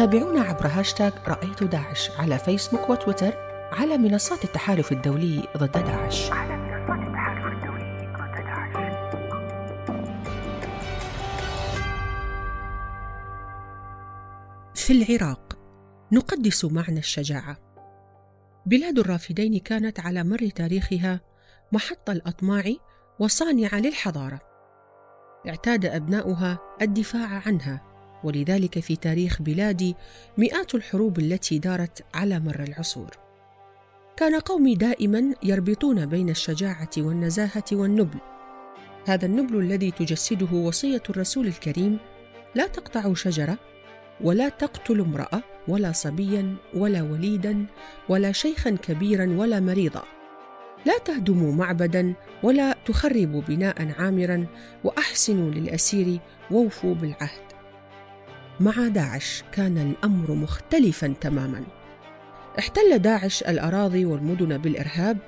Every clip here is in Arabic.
تابعونا عبر هاشتاغ رأيت داعش على فيسبوك وتويتر على منصات التحالف الدولي ضد داعش. في العراق نقدس معنى الشجاعة. بلاد الرافدين كانت على مر تاريخها محط الأطماع وصانعة للحضارة. اعتاد أبناؤها الدفاع عنها. ولذلك في تاريخ بلادي مئات الحروب التي دارت على مر العصور. كان قومي دائما يربطون بين الشجاعة والنزاهة والنبل. هذا النبل الذي تجسده وصية الرسول الكريم لا تقطع شجرة ولا تقتل امرأة ولا صبيا ولا وليدا ولا شيخا كبيرا ولا مريضا. لا تهدموا معبدا ولا تخربوا بناء عامرا وأحسنوا للأسير ووفوا بالعهد. مع داعش كان الأمر مختلفا تماما. احتل داعش الأراضي والمدن بالإرهاب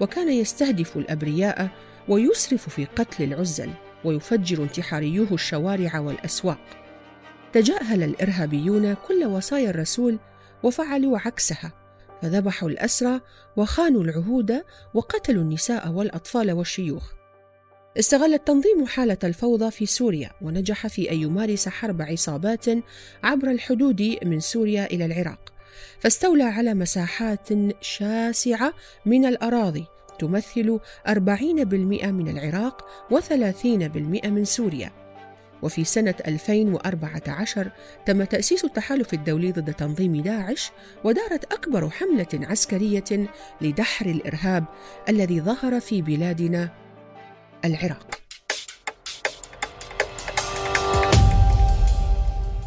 وكان يستهدف الأبرياء ويسرف في قتل العزل ويفجر انتحاريوه الشوارع والأسواق. تجاهل الإرهابيون كل وصايا الرسول وفعلوا عكسها فذبحوا الأسرى وخانوا العهود وقتلوا النساء والأطفال والشيوخ. استغل التنظيم حالة الفوضى في سوريا ونجح في أن يمارس حرب عصابات عبر الحدود من سوريا إلى العراق فاستولى على مساحات شاسعة من الأراضي تمثل 40% من العراق و30% من سوريا. وفي سنة 2014 تم تأسيس التحالف الدولي ضد تنظيم داعش ودارت أكبر حملة عسكرية لدحر الإرهاب الذي ظهر في بلادنا العراق.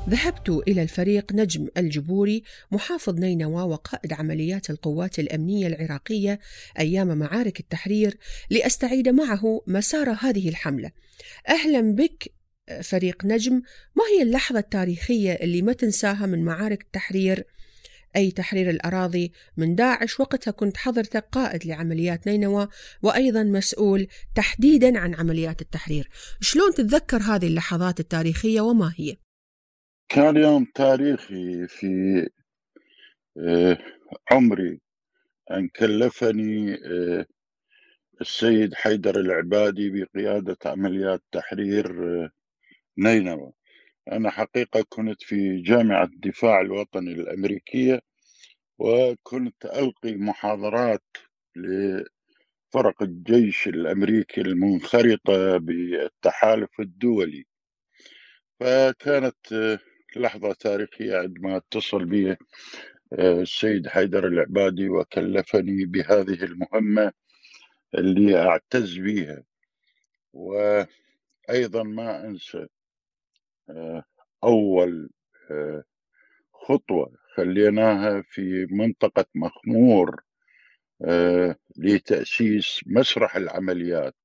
ذهبت إلى الفريق نجم الجبوري محافظ نينوى وقائد عمليات القوات الأمنية العراقية أيام معارك التحرير لأستعيد معه مسار هذه الحملة. أهلا بك فريق نجم. ما هي اللحظة التاريخية اللي ما تنساها من معارك التحرير أي تحرير الأراضي من داعش وقتها كنت حضرتك قائد لعمليات نينوى وأيضا مسؤول تحديدا عن عمليات التحرير. شلون تتذكر هذه اللحظات التاريخية وما هي؟ كان يوم تاريخي في آه، عمري. أن كلفني آه، السيد حيدر العبادي بقيادة عمليات تحرير آه، نينوى. أنا حقيقة كنت في جامعة الدفاع الوطني الأمريكية وكنت ألقي محاضرات لفرق الجيش الأمريكي المنخرطة بالتحالف الدولي. فكانت لحظة تاريخية عندما اتصل بي آه، السيد حيدر العبادي وكلفني بهذه المهمة اللي أعتز بها وأيضا ما أنسى أول آه، خطوة خليناها في منطقة مخمور آه، لتأسيس مسرح العمليات.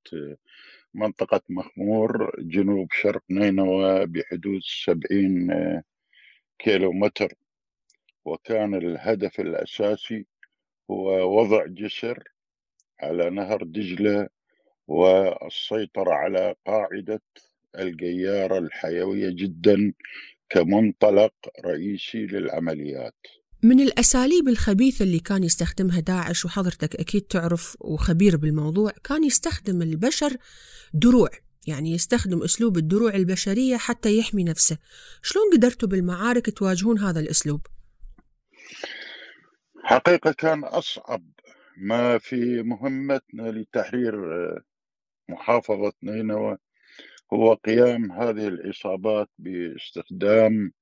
منطقة مخمور جنوب شرق نينوى بحدود سبعين كيلو متر وكان الهدف الأساسي هو وضع جسر على نهر دجلة والسيطرة على قاعدة القيارة الحيوية جدا كمنطلق رئيسي للعمليات من الأساليب الخبيثة اللي كان يستخدمها داعش وحضرتك أكيد تعرف وخبير بالموضوع كان يستخدم البشر دروع يعني يستخدم أسلوب الدروع البشرية حتى يحمي نفسه شلون قدرتوا بالمعارك تواجهون هذا الأسلوب؟ حقيقة كان أصعب ما في مهمتنا لتحرير محافظة نينوى هو قيام هذه العصابات باستخدام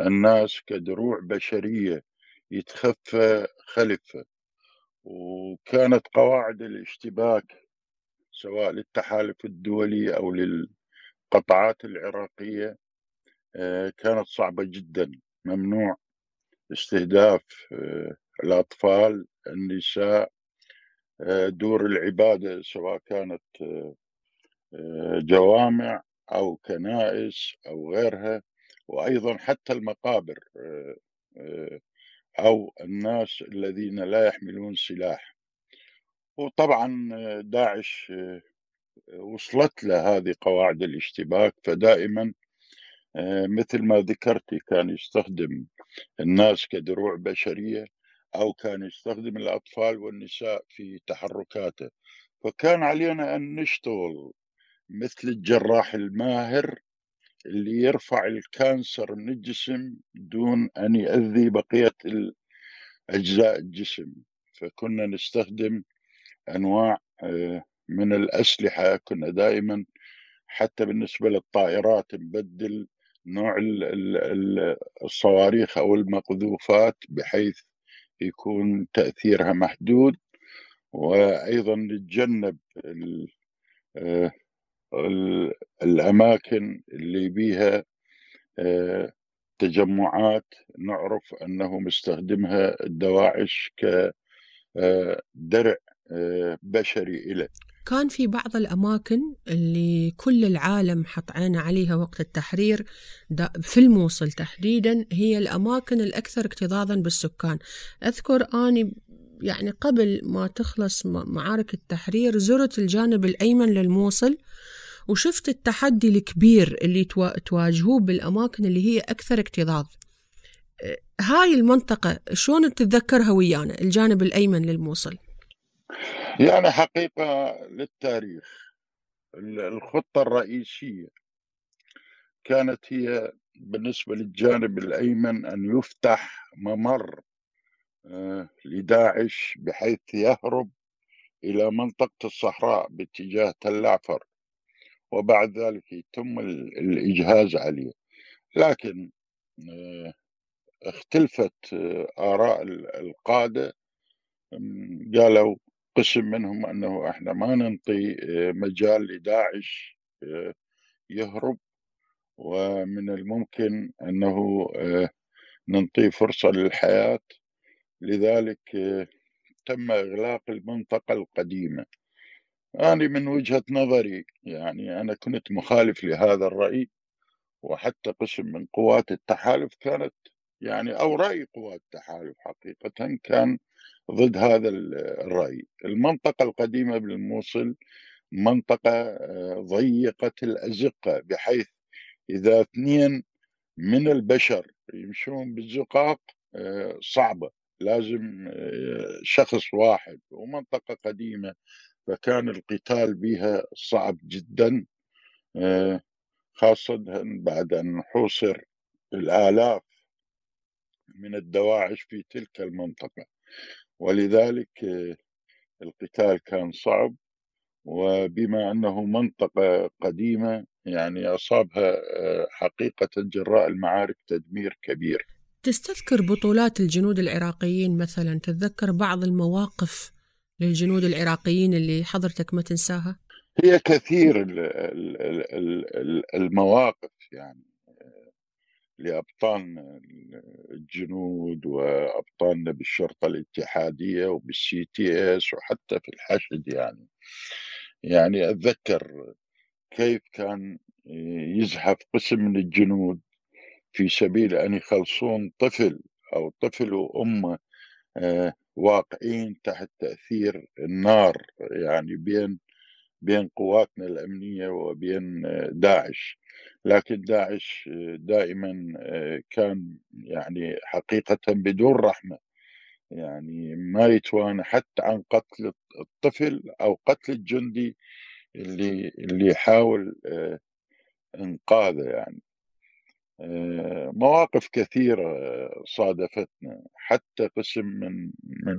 الناس كدروع بشرية يتخفى خلفه وكانت قواعد الاشتباك سواء للتحالف الدولي أو للقطاعات العراقية آه، كانت صعبة جدا ممنوع استهداف آه، الأطفال النساء آه، دور العبادة سواء كانت جوامع أو كنائس أو غيرها وأيضا حتى المقابر أو الناس الذين لا يحملون سلاح. وطبعا داعش وصلت له هذه قواعد الاشتباك فدائما آه، مثل ما ذكرتي كان يستخدم الناس كدروع بشرية أو كان يستخدم الأطفال والنساء في تحركاته. فكان علينا أن نشتغل مثل الجراح الماهر اللي يرفع الكانسر من الجسم دون أن يؤذي بقية أجزاء الجسم. فكنا نستخدم أنواع آه، من الأسلحة. كنا دائما حتى بالنسبة للطائرات نبدل نوع الصواريخ أو المقذوفات بحيث يكون تأثيرها محدود. وأيضا نتجنب الأماكن اللي بيها آه، تجمعات نعرف أنه مستخدمها الدواعش كدرع آه، بشري إليه كان في بعض الأماكن اللي كل العالم حط عينه عليها وقت التحرير في الموصل تحديدا هي الأماكن الأكثر اكتظاظا بالسكان. أذكر أني يعني قبل ما تخلص معارك التحرير زرت الجانب الأيمن للموصل وشفت التحدي الكبير اللي تواجهوه بالأماكن اللي هي أكثر اكتظاظ. هاي المنطقة شلون تتذكرها ويانا الجانب الأيمن للموصل؟ يعني حقيقة للتاريخ. الخطة الرئيسية كانت هي بالنسبة للجانب الأيمن أن يفتح ممر لداعش بحيث يهرب إلى منطقة الصحراء باتجاه تل عفر. وبعد ذلك يتم الإجهاز عليه. لكن آه، اختلفت آه، آراء القادة. قالوا قسم منهم أنه إحنا ما ننطي آه، مجال لداعش يهرب. ومن الممكن أنه ننطي فرصة للحياة. لذلك تم إغلاق المنطقة القديمة. أنا من وجهة نظري يعني أنا كنت مخالف لهذا الرأي وحتى قسم من قوات التحالف كانت يعني أو رأي قوات التحالف حقيقة كان ضد هذا الرأي. المنطقة القديمة بالموصل منطقة آه، ضيقة الأزقة بحيث إذا اثنين من البشر يمشون بالزقاق آه، صعبة. لازم آه، شخص واحد ومنطقة قديمة فكان القتال بها صعب جدا آه، خاصة بعد أن حوصر الآلاف من الدواعش في تلك المنطقة. ولذلك آه، القتال كان صعب وبما أنه منطقة قديمة يعني أصابها حقيقة جراء المعارك تدمير كبير. تستذكر بطولات الجنود العراقيين مثلا تتذكر بعض المواقف للجنود العراقيين اللي حضرتك ما تنساها؟ هي كثير المواقف يعني لأبطالنا الجنود وأبطالنا بالشرطة الاتحادية وبال CTS وحتى في الحشد يعني يعني أتذكر كيف كان يزحف قسم من الجنود في سبيل أن يخلصون طفل أو طفل وأمه آه، واقعين تحت تأثير النار يعني بين بين قواتنا الأمنية وبين آه، داعش. لكن داعش آه، دائما كان يعني حقيقة بدون رحمة. يعني ما يتوانى حتى عن قتل الطفل أو قتل الجندي اللي اللي يحاول إنقاذه يعني. مواقف كثيرة صادفتنا حتى قسم من من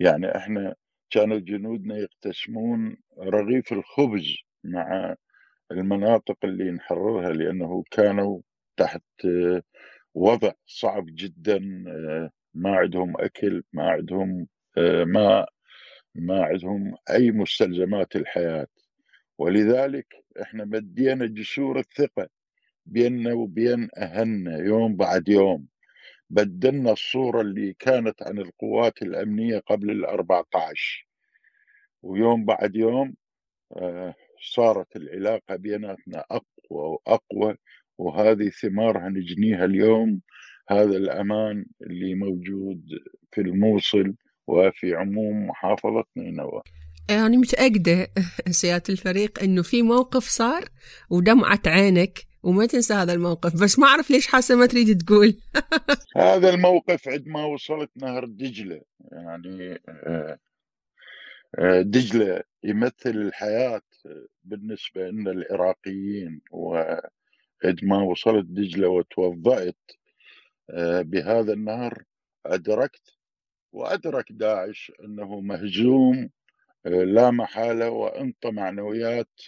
يعني إحنا كانوا جنودنا يقتسمون رغيف الخبز مع المناطق اللي نحررها لأنه كانوا تحت وضع صعب جدا ما عندهم أكل ما عندهم ماء ما عندهم أي مستلزمات الحياة. ولذلك إحنا مدينا جسور الثقة. بيننا وبين أهلنا يوم بعد يوم. بدلنا الصورة اللي كانت عن القوات الأمنية قبل الأربعة عشر ويوم بعد يوم آه، صارت العلاقة بيناتنا أقوى وأقوى وهذه ثمارها نجنيها اليوم. هذا الأمان اللي موجود في الموصل وفي عموم محافظة نينوى أنا متأكدة سيادة الفريق أنه في موقف صار ودمعت عينك وما تنسى هذا الموقف بس ما أعرف ليش حاسة ما تريد تقول. هذا الموقف عندما وصلت نهر دجلة يعني آه، آه، دجلة يمثل الحياة بالنسبة لنا العراقيين وعندما وصلت دجلة وتوضأت آه، بهذا النهر أدركت وأدرك داعش أنه مهزوم لا محالة وأنط معنويات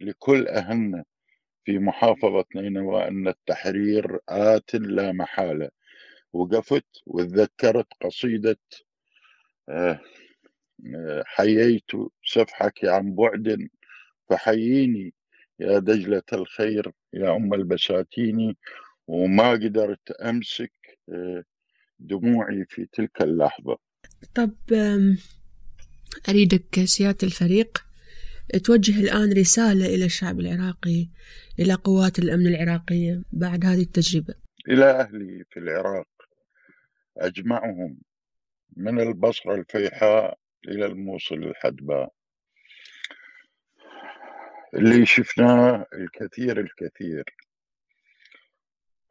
لكل أهلنا. في محافظة نينوى أن التحرير آت لا محالة. وقفت وتذكرت قصيدة آه، آه، حييت سفحك عن بعد فحييني يا دجلة الخير يا أم البساتين وما قدرت أمسك آه، دموعي في تلك اللحظة. طب أريدك سيادة الفريق؟ توجه الآن رسالة إلى الشعب العراقي إلى قوات الأمن العراقية بعد هذه التجربة. إلى أهلي في العراق أجمعهم من البصرة الفيحاء إلى الموصل الحدباء. اللي شفناه الكثير الكثير.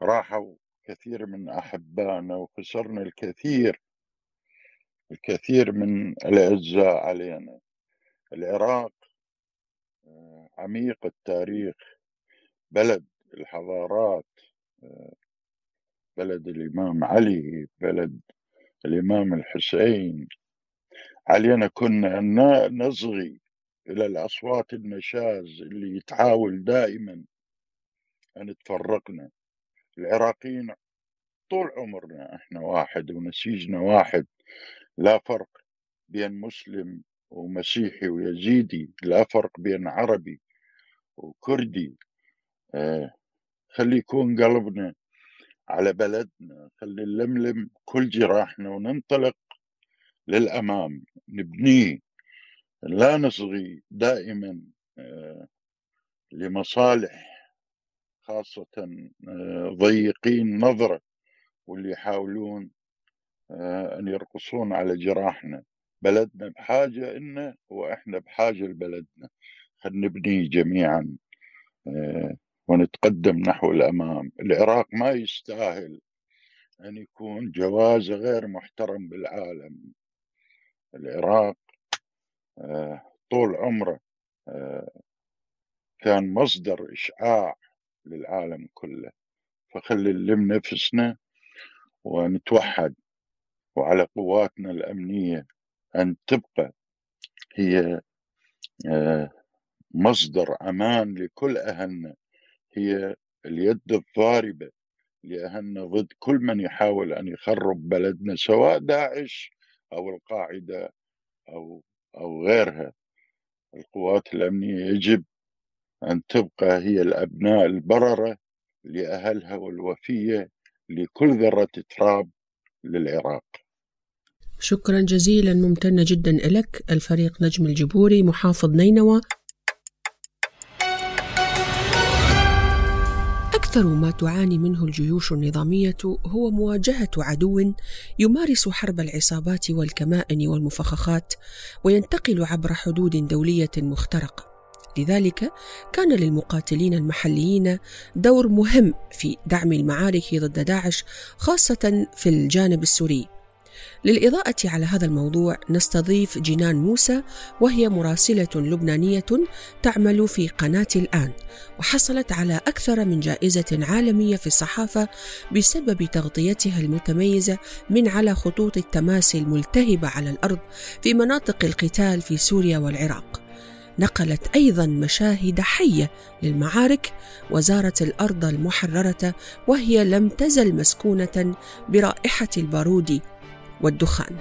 راحوا كثير من أحبائنا وخسرنا الكثير الكثير من الأعزاء علينا. العراق عميق التاريخ. بلد الحضارات بلد الإمام علي بلد الإمام الحسين. علينا كنا أن نصغي إلى الأصوات النشاز اللي تحاول دائما أن تفرقنا. العراقيين طول عمرنا إحنا واحد ونسيجنا واحد. لا فرق بين مسلم ومسيحي ويزيدي لا فرق بين عربي وكردي آه خلي يكون قلبنا على بلدنا خلي نلملم كل جراحنا وننطلق للأمام نبنيه. لا نصغي دائما آه لمصالح خاصة آه ضيقين نظرة واللي يحاولون أن يرقصون على جراحنا. بلدنا بحاجة إلنا وإحنا بحاجة لبلدنا. خلينا نبني جميعا آه، ونتقدم نحو الأمام. العراق ما يستاهل أن يكون جوازه غير محترم بالعالم. العراق آه، طول عمره آه، كان مصدر إشعاع للعالم كله. فخلي نلم نفسنا ونتوحد وعلى قواتنا الأمنية أن تبقى هي مصدر أمان لكل أهلنا هي اليد الضاربة لأهلنا ضد كل من يحاول أن يخرب بلدنا سواء داعش أو القاعدة أو أو غيرها. القوات الأمنية يجب أن تبقى هي الأبناء البررة لأهلها والوفية لكل ذرة تراب للعراق. شكرا جزيلا ممتنة جدا لك الفريق نجم الجبوري محافظ نينوى. أكثر ما تعاني منه الجيوش النظامية هو مواجهة عدو يمارس حرب العصابات والكمائن والمفخخات وينتقل عبر حدود دولية مخترقة. لذلك كان للمقاتلين المحليين دور مهم في دعم المعارك ضد داعش خاصة في الجانب السوري. للإضاءة على هذا الموضوع نستضيف جنان موسى وهي مراسلة لبنانية تعمل في قناة الآن وحصلت على أكثر من جائزة عالمية في الصحافة بسبب تغطيتها المتميزة من على خطوط التماس الملتهبة على الأرض في مناطق القتال في سوريا والعراق. نقلت أيضا مشاهد حية للمعارك وزارت الأرض المحررة وهي لم تزل مسكونة برائحة البارود والدخان.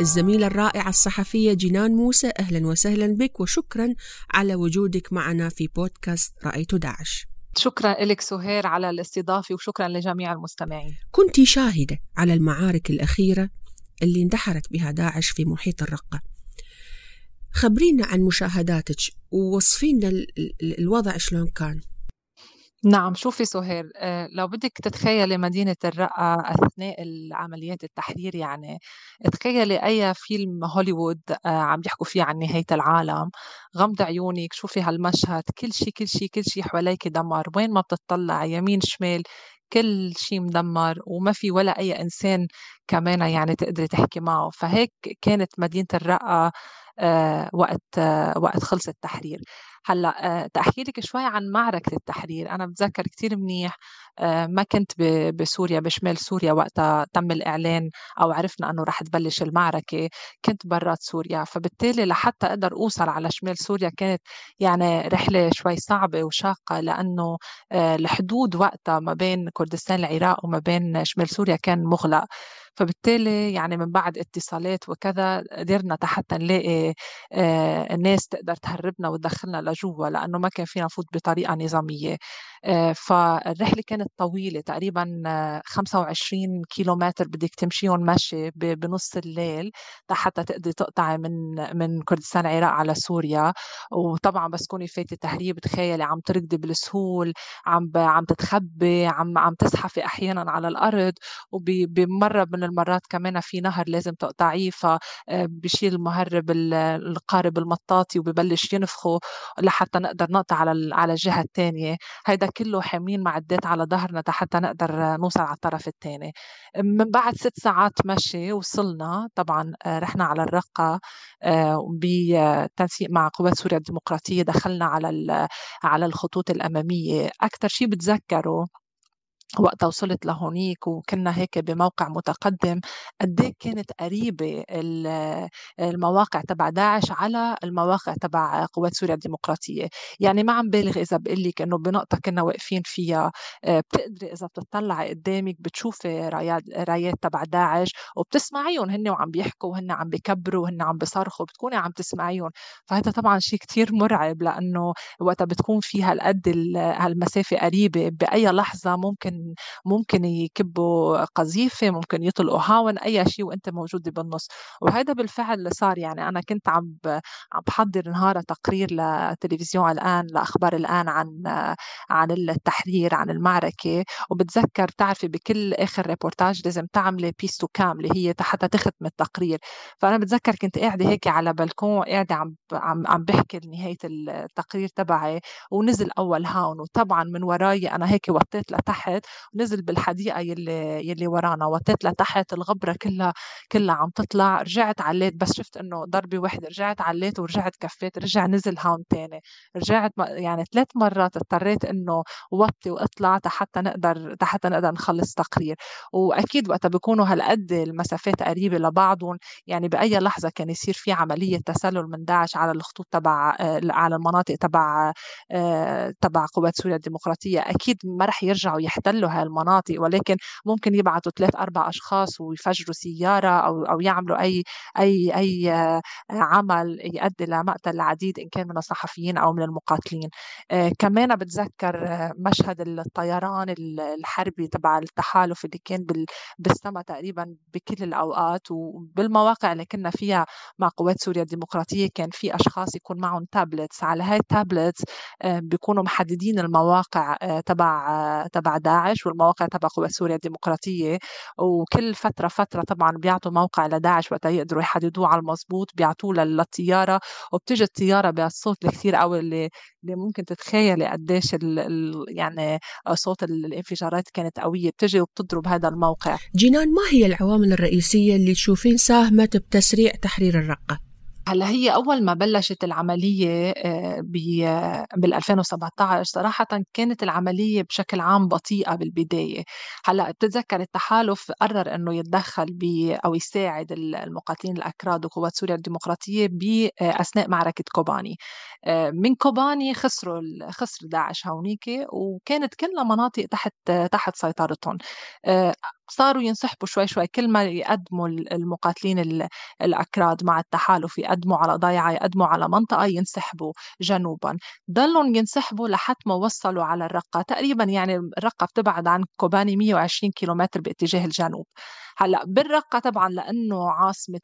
الزميلة الرائعة الصحفية جنان موسى أهلا وسهلا بك وشكرا على وجودك معنا في بودكاست رأيت داعش. شكرا لك سهير على الاستضافة وشكرا لجميع المستمعين. كنت شاهدة على المعارك الأخيرة اللي اندحرت بها داعش في محيط الرقة. خبرينا عن مشاهداتك ووصفينا الوضع شلون كان. نعم شوفي سهير آه، لو بدك تتخيلي مدينة الرقة أثناء العمليات التحرير يعني تخيلي أي فيلم هوليوود آه، عم يحكوا فيه عن نهاية العالم غمض عيونك شوفي هالمشهد كل شيء كل شيء كل شيء حواليك دمر وين ما بتطلع يمين شمال كل شيء مدمر وما في ولا أي إنسان كمان يعني تقدري تحكي معه. فهيك كانت مدينة الرقة آه، وقت وقت خلص التحرير. هلأ تحكي لك شوي عن معركة التحرير. أنا بتذكر كثير منيح ما كنت بسوريا بشمال سوريا وقتها تم الإعلان أو عرفنا أنه رح تبلش المعركة. كنت برات سوريا فبالتالي لحتى أقدر أوصل على شمال سوريا كانت يعني رحلة شوي صعبة وشاقة لأنه الحدود وقتها ما بين كردستان العراق وما بين شمال سوريا كان مغلق. فبالتالي يعني من بعد اتصالات وكذا قدرنا حتى نلاقي آه، الناس تقدر تهربنا وتدخلنا لجوا لأنه ما كان فينا نفوت بطريقة نظامية. آه، فالرحلة كانت طويلة تقريبا 25 كيلو متر بدك تمشيهم مشي بنص الليل حتى تقدري تقطعي من من كردستان العراق على سوريا. وطبعا بس تكوني فايتة تهريب تخيلي عم تركضي بالسهول عم عم تتخبي عم عم تزحفي أحيانا على الأرض. وبمره من المرات كمان في نهر لازم تقطعيه فبشيل المهرب القارب المطاطي وببلش ينفخه. لحتى نقدر نقطع على على الجهة الثانية هيدا كله حاملين معدات على ظهرنا حتى نقدر نوصل على الطرف الثاني من بعد ست ساعات مشي وصلنا طبعا آه، رحنا على الرقة آه، بتنسيق مع قوات سوريا الديمقراطية دخلنا على على الخطوط الأمامية. أكثر شيء بتذكره وقتها وصلت لهونيك وكنا هيك بموقع متقدم قد إيه كانت قريبة المواقع تبع داعش على المواقع تبع قوات سوريا الديمقراطية. يعني ما عم بالغ إذا بقول لك إنه بنقطة كنا واقفين فيها آه، بتقدري إذا بتطلعي قدامك بتشوفي رايات رايات تبع داعش وبتسمعيهم هن وعم بيحكوا وهن عم بكبروا وهن عم بصرخوا بتكوني عم تسمعيهم. فهذا طبعا شيء كتير مرعب لأنه وقتها بتكون في هالقد هالمسافة قريبة بأي لحظة ممكن ممكن يكبوا قذيفة ممكن يطلقوا هاون أي شيء وأنت موجودة بالنص. وهذا بالفعل اللي صار يعني أنا كنت عم عم بحضر نهار تقرير لتلفزيون الآن لأخبار الآن عن عن التحرير عن المعركة. وبتذكر تعرفي بكل آخر ريبورتاج لازم تعملي piece to cam اللي هي حتى تختم التقرير. فأنا بتذكر كنت قاعدة هيك على بلكون قاعدة عم عم عم بحكي نهاية التقرير تبعي. ونزل أول هاون وطبعا من وراي أنا هيك وطيت لتحت. نزل بالحديقة يلي يلي ورانا وطيت لتحت الغبرة كلها كلها عم تطلع. رجعت عليت بس شفت إنه ضربة وحدة. رجعت عليت ورجعت كفيت. رجع نزل هون تاني. رجعت يعني ثلاث مرات اضطريت إنه وطي وإطلع حتى نقدر حتى نقدر نخلص تقرير. وأكيد وقتها بيكونوا هالقد المسافات قريبة لبعضهم. يعني بأي لحظة كان يصير في عملية تسلل من داعش على الخطوط تبع على المناطق تبع تبع قوات سوريا الديمقراطية أكيد ما رح يرجعوا يحتلوا هاي المناطق ولكن ممكن يبعثوا ثلاث أربع أشخاص ويفجروا سيارة أو أو يعملوا أي أي أي عمل يؤدي لمقتل العديد إن كان من الصحفيين أو من المقاتلين. آه، كمان بتذكر مشهد الطيران الحربي تبع التحالف اللي كان بالسماء تقريبا بكل الأوقات وبالمواقع اللي كنا فيها مع قوات سوريا الديمقراطية كان في أشخاص يكون معهم tablets على هاي ال tablets آه، بيكونوا محددين المواقع آه، تبع تبع داعش. داعش والمواقع تبع قوات سوريا الديمقراطية وكل فترة فترة طبعا بيعطوا موقع لداعش وقتها يقدروا يحددوه على المضبوط بيعطوه للطيارة وبتجي الطيارة بهالصوت الكثير قوي اللي اللي ممكن تتخيلي قديش ال ال يعني صوت الانفجارات كانت قوية بتجي وبتضرب هذا الموقع. جنان ما هي العوامل الرئيسية اللي تشوفين ساهمت بتسريع تحرير الرقة؟ هلأ هي أول ما بلشت العملية آه، بال 2017 صراحة كانت العملية بشكل عام بطيئة بالبداية. هلأ بتتذكر التحالف قرر إنه يتدخل ب أو يساعد المقاتلين الأكراد وقوات سوريا الديمقراطية باثناء معركة كوباني. آه، من كوباني خسروا خسر داعش هونيك وكانت كلها مناطق تحت تحت سيطرتهم. آه، صاروا ينسحبوا شوي شوي. كل ما يقدموا المقاتلين الأكراد مع التحالف يقدموا على ضيعة يقدموا على منطقة ينسحبوا جنوبا. ضلوا ينسحبوا لحد ما وصلوا على الرقة. تقريبا يعني الرقة بتبعد عن كوباني 120 كيلومتر باتجاه الجنوب. هلأ بالرقة طبعا لأنه عاصمة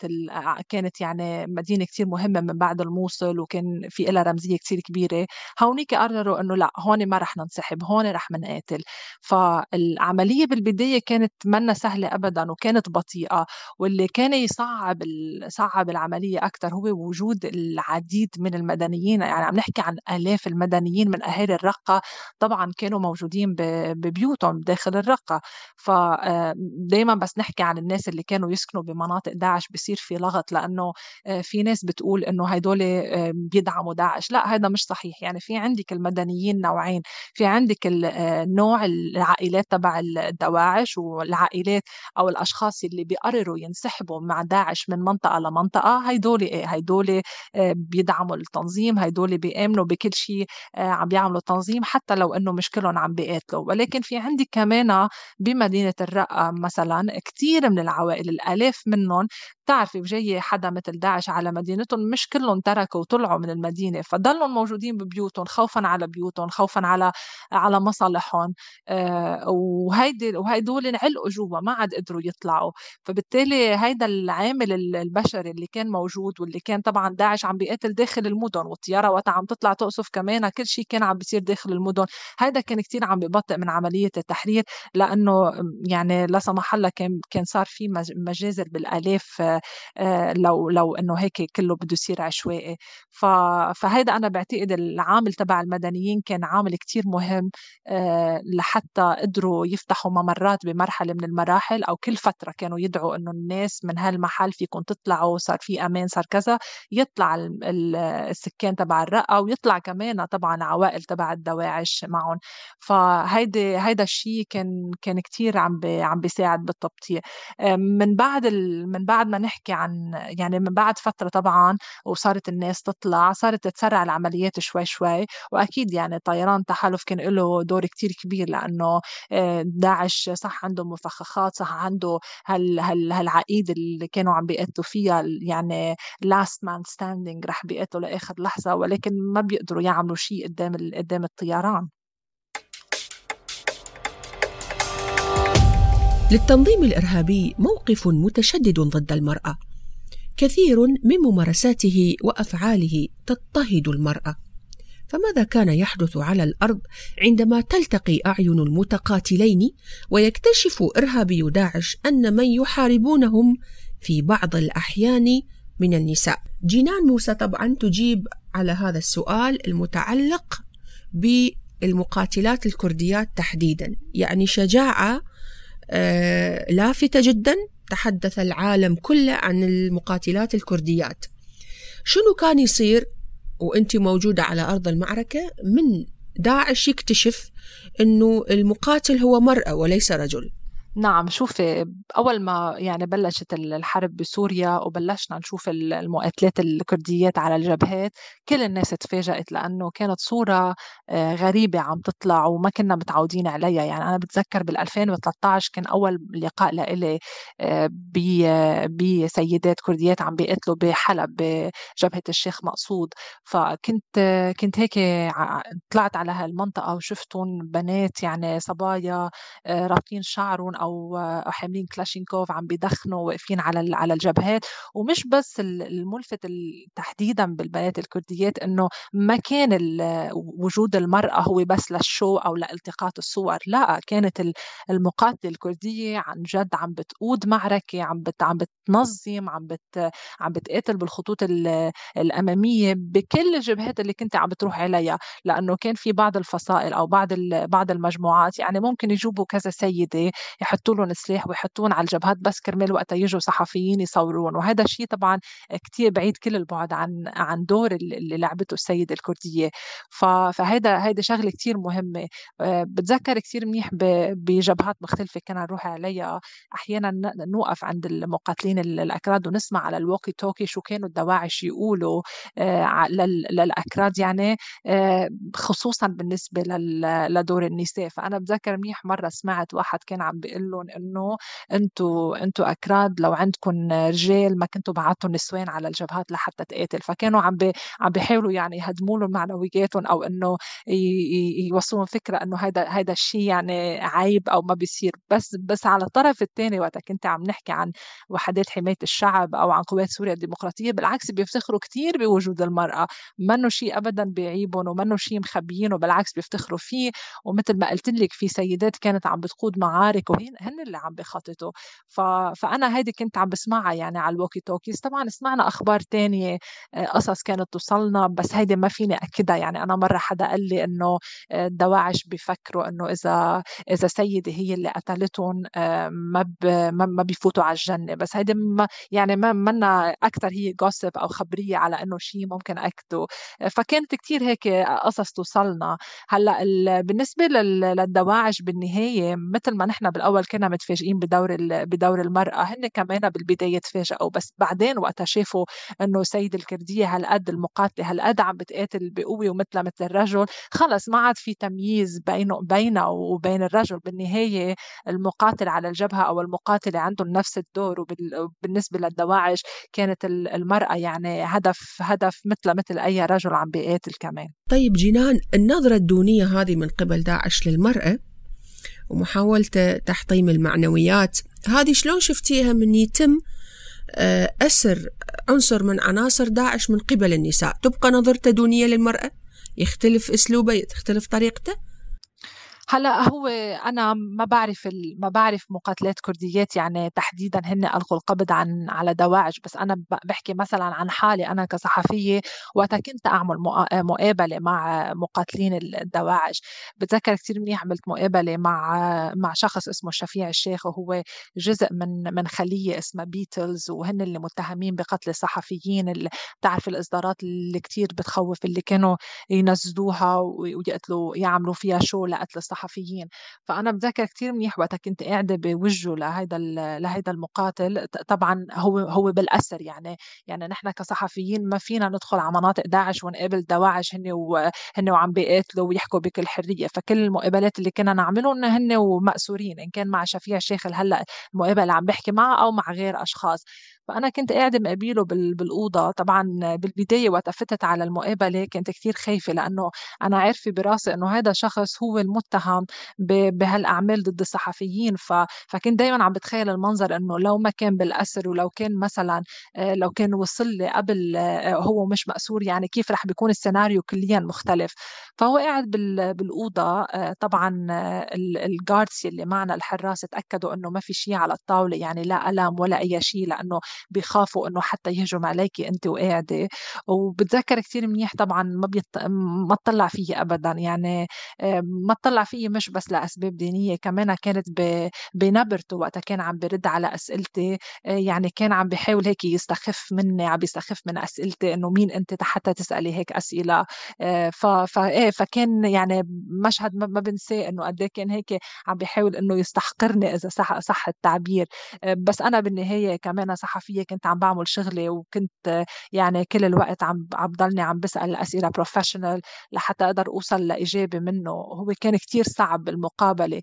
كانت يعني مدينة كثير مهمة من بعد الموصل وكان في لها رمزية كثير كبيرة. هونيك قرروا إنه لأ هون ما رح ننسحب هون رح منقاتل. فالعملية بالبداية كانت منا سهلة ابدا وكانت بطيئة. واللي كان يصعب صعب العملية أكثر هو وجود العديد من المدنيين. يعني عم نحكي عن آلاف المدنيين من أهالي الرقة طبعا كانوا موجودين ببيوتهم داخل الرقة. فدائما بس نحكي عن الناس اللي كانوا يسكنوا بمناطق داعش بصير في لغط لأنه في ناس بتقول إنه هدول بيدعموا داعش. لا هذا مش صحيح. يعني في عندك المدنيين نوعين. في عندك النوع العائلات تبع الدواعش والعائلات أو الأشخاص اللي بيقرروا ينسحبوا مع داعش من منطقة لمنطقة. هدول إيه هدول بيدعموا التنظيم. هدول بيآمنوا بكل شيء عم بيعملوا تنظيم حتى لو إنه مش كلهم عم بيقاتلوا. ولكن في عندك كمان بمدينة الرقة مثلا كثير من العوائل الآلاف منهم بتعرفي جاي حدا مثل داعش على مدينتهم مش كلهم تركوا وطلعوا من المدينة فضلوا موجودين ببيوتهم خوفا على بيوتهم خوفا على على مصالحهم آه وهيدي وهيدول انعلقوا جوا ما عاد قدروا يطلعوا. فبالتالي هيدا العامل البشري اللي كان موجود واللي كان طبعا داعش عم بيقاتل داخل المدن والطيارة وقتها عم تطلع تقصف كمان كل شيء كان عم بيصير داخل المدن. هيدا كان كتير عم ببطئ من عملية التحرير لأنه يعني لا سمح الله كان كان صار في مجازر بالآلاف آه، لو لو إنه هيك كله بده يصير عشوائي. فهيدا أنا بعتقد العامل تبع المدنيين كان عامل كتير مهم آه، لحتى قدروا يفتحوا ممرات بمرحلة من المراحل أو كل فترة كانوا يدعوا إنه الناس من هالمحل فيكم تطلعوا صار في أمان صار كذا يطلع السكان تبع الرقة ويطلع كمان طبعا عوائل تبع الدواعش معهم فهيدي هيدا الشيء كان كان كثير عم عم بيساعد بالتبطيء. آه، من بعد من بعد ما نحكي عن يعني من بعد فترة طبعا وصارت الناس تطلع صارت تتسرع العمليات شوي شوي وأكيد يعني طيران تحالف كان له دور كتير كبير لأنه آه، داعش صح عنده مفخخات صح عنده هال هال هالعقيده اللي كانوا عم بيقتلوا فيها يعني last man standing رح بيقتلوا لآخر لحظة ولكن ما بيقدروا يعملوا شيء قدام قدام الطيران. للتنظيم الإرهابي موقف متشدد ضد المرأة. كثير من ممارساته وأفعاله تضطهد المرأة. فماذا كان يحدث على الأرض عندما تلتقي أعين المتقاتلين ويكتشف إرهابي داعش أن من يحاربونهم في بعض الأحيان من النساء؟ جينان موسى طبعا تجيب على هذا السؤال المتعلق بالمقاتلات الكرديات تحديدا يعني شجاعة لافتة جدا تحدث العالم كله عن المقاتلات الكرديات. شنو كان يصير؟ وأنت موجودة على أرض المعركة من داعش يكتشف أنه المقاتل هو مرأة وليس رجل. نعم شوفي أول ما يعني بلشت الحرب بسوريا وبلشنا نشوف المقاتلات الكرديات على الجبهات كل الناس تفاجأت لأنه كانت صورة آه، غريبة عم تطلع وما كنا متعودين عليها. يعني أنا بتذكر بال 2013 كان أول لقاء لإلي آه، بسيدات كرديات عم بيقتلوا بحلب بجبهة الشيخ مقصود. فكنت كنت هيك طلعت على هالمنطقة وشفتهم بنات يعني صبايا آه، رابطين شعرهم. أو حاملين كلاشينكوف عم بيدخنوا واقفين على على الجبهات. ومش بس الملفت تحديدا بالبنات الكرديات إنه ما كان وجود المرأة هو بس للشو أو لالتقاط الصور لا كانت المقاتلة الكردية عن جد عم بتقود معركة عم بت عم بتنظم عم بت عم بتقاتل بالخطوط الأمامية بكل الجبهات اللي كنت عم بتروح عليها. لأنه كان في بعض الفصائل أو بعض بعض المجموعات يعني ممكن يجيبوا كذا سيدة يحطوا لهم سلاح ويحطون على الجبهات بس كرمال وقتها يجوا صحفيين يصورون وهذا الشيء طبعا كتير بعيد كل البعد عن عن دور اللي لعبته السيدة الكردية. فهذا هيدا شغلة كتير مهمة. آه، بتذكر كتير منيح بجبهات مختلفة كنا نروح عليها أحيانا نوقف عند المقاتلين الأكراد ونسمع على ال walkie talkie شو كانوا الدواعش يقولوا آه، للأكراد يعني آه، خصوصا بالنسبة لدور النساء. فأنا بتذكر منيح مرة سمعت واحد كان عم بيقول لهم إنه أنتم أنتم أكراد لو عندكم رجال ما كنتوا بعتوا نسوان على الجبهات لحتى تقاتل. فكانوا عم بي عم بيحاولوا يعني يهدموا لهم معنوياتهم أو إنه يوصلوا فكرة إنه هذا هذا الشيء يعني عيب أو ما بيصير. بس بس على الطرف الثاني وقت كنت عم نحكي عن وحدات حماية الشعب أو عن قوات سوريا الديمقراطية بالعكس بيفتخروا كثير بوجود المرأة. منه شيء ابدا بيعيبهم ومنه شيء مخبيينه بالعكس بيفتخروا فيه. ومثل ما قلت لك في سيدات كانت عم بتقود معارك وهن هن اللي عم بخططوا. ف... فأنا هيدي كنت عم بسمعها يعني على الوكي توكيز. طبعا سمعنا أخبار تانية آه، قصص كانت توصلنا بس هيدي ما فيني أكدها. يعني أنا مرة حدا قال لي إنه الدواعش آه، بفكروا إنه إذا إذا سيدة هي اللي قتلتهم آه، ما ب... ما بيفوتوا على الجنة. بس هيدي ما يعني ما منا أكثر هي جوسب أو خبرية على إنه شيء ممكن اكده فكانت كثير هيك قصص توصلنا. هلأ بالنسبة للدواعش بالنهاية مثل ما نحن بالأول كنا متفاجئين بدور بدور المرأة هن كمان بالبداية تفاجئوا بس بعدين وقتها شافوا إنه سيد الكردية هالقد المقاتله هالقد عم بتقاتل بقوة ومثلها مثل الرجل. خلص ما عاد في تمييز بينه بينها وبين الرجل بالنهاية المقاتل على الجبهة أو المقاتلة عندهم نفس الدور وبالنسبه للدواعش كانت المرأة يعني هدف هدف مثل مثل أي رجل عم بيقاتل كمان. طيب جنان النظرة الدونية هذه من قبل داعش للمرأة ومحاولة تحطيم المعنويات. هذه شلون شفتيها من يتم آه، أسر عنصر من عناصر داعش من قبل النساء؟ تبقى نظرته دونية للمرأة؟ يختلف أسلوبه تختلف طريقته؟ هلأ هو أنا ما بعرف. ما بعرف مقاتلات كرديات يعني تحديدا هن القوا القبض عن على دواعش بس أنا بحكي مثلا عن حالي أنا كصحفية وقتها كنت أعمل مقابلة مع مقاتلين الدواعش بتذكر كثير منيح عملت مقابلة مع مع شخص اسمه شفيع الشيخ وهو جزء من من خلية اسمها بيتلز وهن اللي متهمين بقتل الصحفيين اللي بتعرف الإصدارات اللي كثير بتخوف اللي كانوا ينزلوها ويقتلوا يعملوا فيها شو لقتل الصحفيين الصحفيين فأنا بتذكر كثير منيح وقتها كنت قاعدة بوجهه لهيدا لهيدا المقاتل. طبعا هو هو بالاسر يعني يعني نحن كصحفيين ما فينا ندخل على مناطق داعش ونقابل دواعش هن وهن وعم بيقاتلوا ويحكوا بكل حريه فكل المقابلات اللي كنا نعملهم هن ومأسورين إن كان مع شفيع الشيخ هلأ المقابلة اللي عم بحكي معه أو مع غير أشخاص. فأنا كنت قاعدة مقابله بالأوضة. طبعا بالبداية وقت فتت على المقابلة كنت كثير خايفة لأنه أنا عارفة براسي إنه هذا شخص هو المتهم بهالأعمال ضد الصحفيين. ف... فكنت دايما عم بتخيل المنظر إنه لو ما كان بالأسر ولو كان مثلا آه، لو كان وصل لي قبل آه، هو مش مأسور يعني كيف رح بيكون السيناريو كليا مختلف. فهو قاعد بالأوضة آه، طبعا الجاردز اللي معنا الحراس تأكدوا إنه ما في شيء على الطاولة يعني لا ألم ولا أي شيء لأنه بيخافوا إنه حتى يهجم عليك أنت وقاعدة. وبتذكر كثير منيح طبعا ما بيط... ما اطلع فيي ابدا يعني ما اطلع فيي مش بس لأسباب دينية كمان كانت. بنبرته وقتها كان عم برد على أسئلتي آه، يعني كان عم بيحاول هيك يستخف مني عم بيستخف من أسئلتي إنه مين أنت حتى تسألي هيك أسئلة آه، ف... ف... إيه فكان يعني مشهد ما بنساه إنه قد إيه كان هيك عم بيحاول إنه يستحقرني إذا صح صح التعبير آه، بس أنا بالنهاية كمان صحفي فيها كنت عم بعمل شغلي وكنت يعني كل الوقت عم عم ضلني عم بسأل أسئلة بروفيشنال لحتى أقدر أوصل لإجابة منه هو كان كتير صعب المقابلة.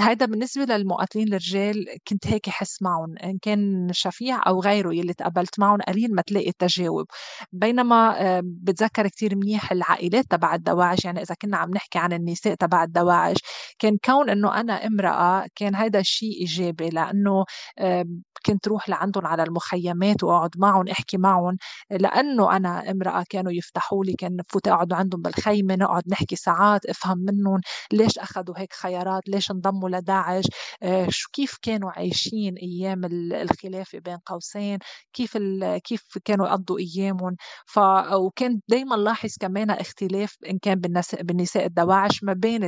هيدا بالنسبة للمقاتلين الرجال كنت هيك حس معهم إن كان شفيع أو غيره يلي تقابلت معهم قليل ما تلاقي تجاوب بينما بتذكر كتير منيح العائلات تبع الدواعش يعني إذا كنا عم نحكي عن النساء تبع الدواعش كان كون إنه أنا امرأة كان هيدا الشيء إيجابي لأنه كنت روح لعندهم على المخيمات وأقعد معهم أحكي معهم. لأنه أنا امرأة كانوا يفتحوا لي كان فوت أقعد عندهم بالخيمة نقعد نحكي ساعات أفهم منهم ليش أخذوا هيك خيارات ليش انضموا لداعش آه، شو كيف كانوا عايشين أيام الخلافة بين قوسين كيف كيف كانوا يقضوا أيامهم. ف وكان دائما لاحظ كمان اختلاف إن كان بالنساء الدواعش ما بين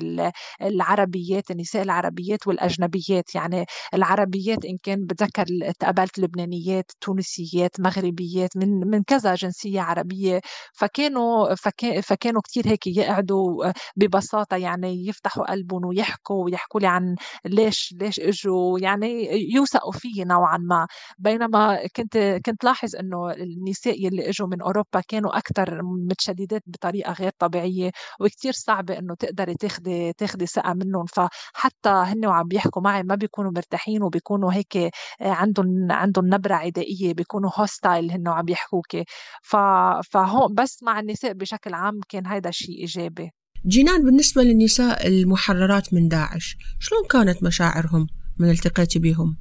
العربيات النساء العربيات والأجنبيات يعني العربيات إن كان بتذكر تقابلت لبنانيات تونسيات مغربيات من من كذا جنسية عربية فكانوا فكانوا كثير هيك يقعدوا ببساطة يعني يفتحوا قلبهم ويحكوا ويحكوا لي عن ليش ليش إجوا يعني يوثقوا فيي نوعا ما. بينما كنت كنت لاحظ إنه النساء يلي إجوا من أوروبا كانوا أكثر متشددات بطريقة غير طبيعية وكثير صعبه إنه تقدري تاخذي تاخذي ثقة منهم. منهم فحتى هن وعم بيحكوا معي ما بيكونوا مرتاحين وبيكونوا هيك عندهم عندهم نبرة عدائية بيكونوا هوستايل هن وعم بيحكوك فهون بس مع النساء بشكل عام كان هيدا شيء إيجابي جينان بالنسبة للنساء المحررات من داعش شلون كانت مشاعرهم من التقيتي بهم؟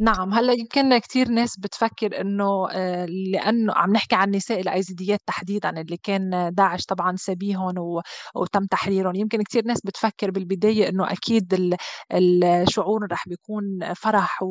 نعم هلأ يمكن كثير ناس بتفكر إنه آه، لأنه عم نحكي عن النساء الأيزيديات تحديدا اللي كان داعش طبعا سبيهم وتم تحريرهم يمكن كثير ناس بتفكر بالبداية إنه أكيد الشعور رح بيكون فرح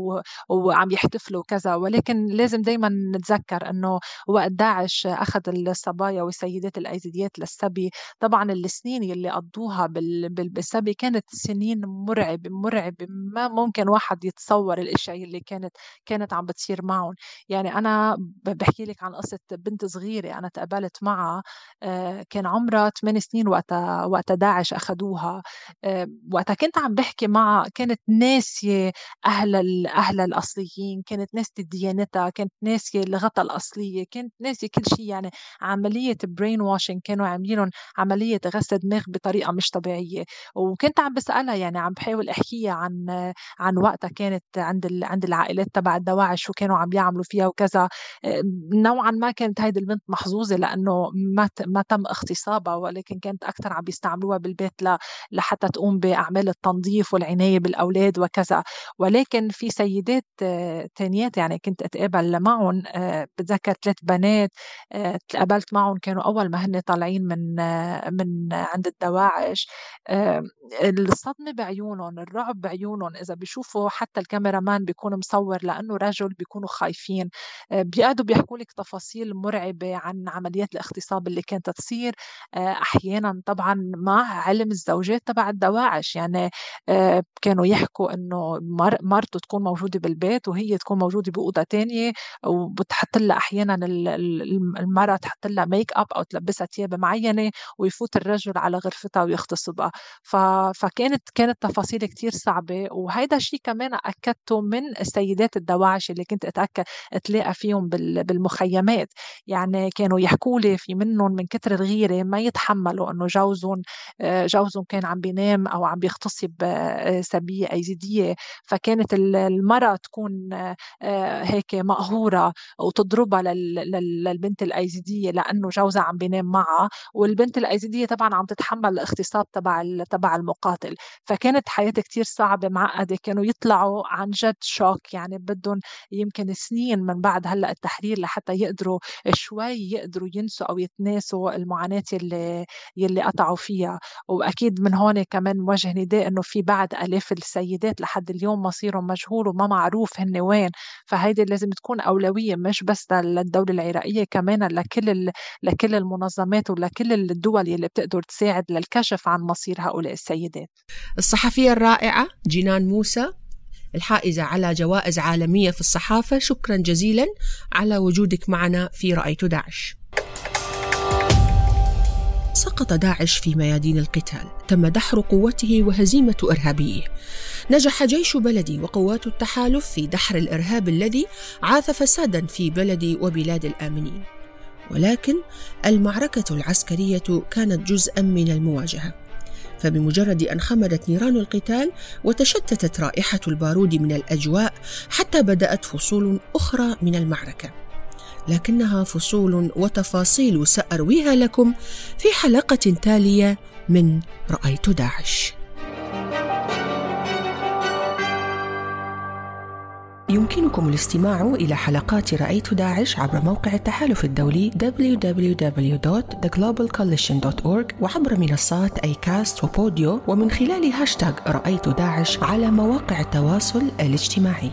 وعم يحتفلوا وكذا ولكن لازم دائما نتذكر إنه وقت داعش أخذ الصبايا والسيدات الأيزيديات للسبي طبعا السنين اللي قضوها بالسبي كانت سنين مرعبه مرعبه ما ممكن واحد يتصور الاشياء اللي اللي كانت كانت عم بتصير معهم يعني أنا بحكي لك عن قصة بنت صغيرة أنا تقابلت معها آه، كان عمرها 8 سنين وقتها وقتها داعش اخذوها آه، وقتها كنت عم بحكي معها كانت ناسية أهل اهلها الأصليين كانت ناسية ديانتها كانت ناسية لغتها الأصلية كانت ناسية كل شيء. يعني عملية برين واشنج كانوا عاملين عملية غسل دماغ بطريقة مش طبيعية. وكنت عم بسألها يعني عم بحاول أحكيها عن عن وقتها كانت عند عند العائلات تبع الدواعش شو كانوا عم يعملوا فيها وكذا. نوعا ما كانت هيدي البنت محظوظة لأنه ما ما تم اغتصابها ولكن كانت أكثر عم بيستعملوها بالبيت لحتى تقوم بأعمال التنظيف والعناية بالأولاد وكذا. ولكن في سيدات تانيات يعني كنت أتقابل معهم بتذكر ثلاث بنات تقابلت معهم كانوا أول ما هن طالعين من من عند الدواعش. الصدمة بعيونهم الرعب بعيونهم. إذا بيشوفوا حتى الكاميرا مان مصور لأنه رجل بيكونوا خايفين. آه، بيقعدوا بيحكوا لك تفاصيل مرعبة عن عمليات الاغتصاب اللي كانت تصير. آه، أحيانا طبعا مع علم الزوجات تبع الدواعش. يعني آه، كانوا يحكوا إنه مرته تكون موجودة بالبيت وهي تكون موجودة بأوضة تانية وبتحط لها أحيانا المرأة تحط لها make up أو تلبسها ثياب معينة ويفوت الرجل على غرفتها ويغتصبها. فكانت كانت تفاصيل كثير صعبة. وهيدا الشيء كمان أكدته من السيدات الدواعش اللي كنت أتأكد أتلاقى فيهم بالمخيمات. يعني كانوا يحكوا لي في منهم من كتر الغيرة ما يتحملوا إنه جوزهم آه، جوزهم كان عم بينام أو عم بيغتصب آه، سبية ايزيديه فكانت المرأة تكون آه، هيك مقهورة وتضربها للبنت الأيزيدية لأنه جوزها عم بينام معها. والبنت الأيزيدية طبعا عم تتحمل الاغتصاب تبع تبع المقاتل. فكانت حياتها كثير صعبة معقدة. كانوا يطلعوا عن جد شوك يعني بدهم يمكن سنين من بعد هلأ التحرير لحتى يقدروا شوي يقدروا ينسوا أو يتناسوا المعاناة اللي يلي قطعوا فيها. وأكيد من هون كمان موجه نداء إنه في بعد آلاف السيدات لحد اليوم مصيرهم مجهول وما معروف هن وين. فهيدي لازم تكون أولوية مش بس للدولة العراقية كمان لكل لكل المنظمات ولكل الدول يلي بتقدر تساعد للكشف عن مصير هؤلاء السيدات. الصحفية الرائعة جينان موسى الحائزة على جوائز عالمية في الصحافة. شكرا جزيلا على وجودك معنا في رأيت داعش. سقط داعش في ميادين القتال. تم دحر قوته وهزيمة إرهابيه. نجح جيش بلدي وقوات التحالف في دحر الإرهاب الذي عاث فسادا في بلدي وبلاد الآمنين. ولكن المعركة العسكرية كانت جزءا من المواجهة. فبمجرد أن خمدت نيران القتال وتشتتت رائحة البارود من الأجواء حتى بدأت فصول أخرى من المعركة. لكنها فصول وتفاصيل سأرويها لكم في حلقة تالية من رأيت داعش. يمكنكم الاستماع إلى حلقات رأيت داعش عبر موقع التحالف الدولي www.theglobalcoalition.org وعبر منصات أي كاست وبوديو ومن خلال هاشتاغ رأيت داعش على مواقع التواصل الاجتماعي.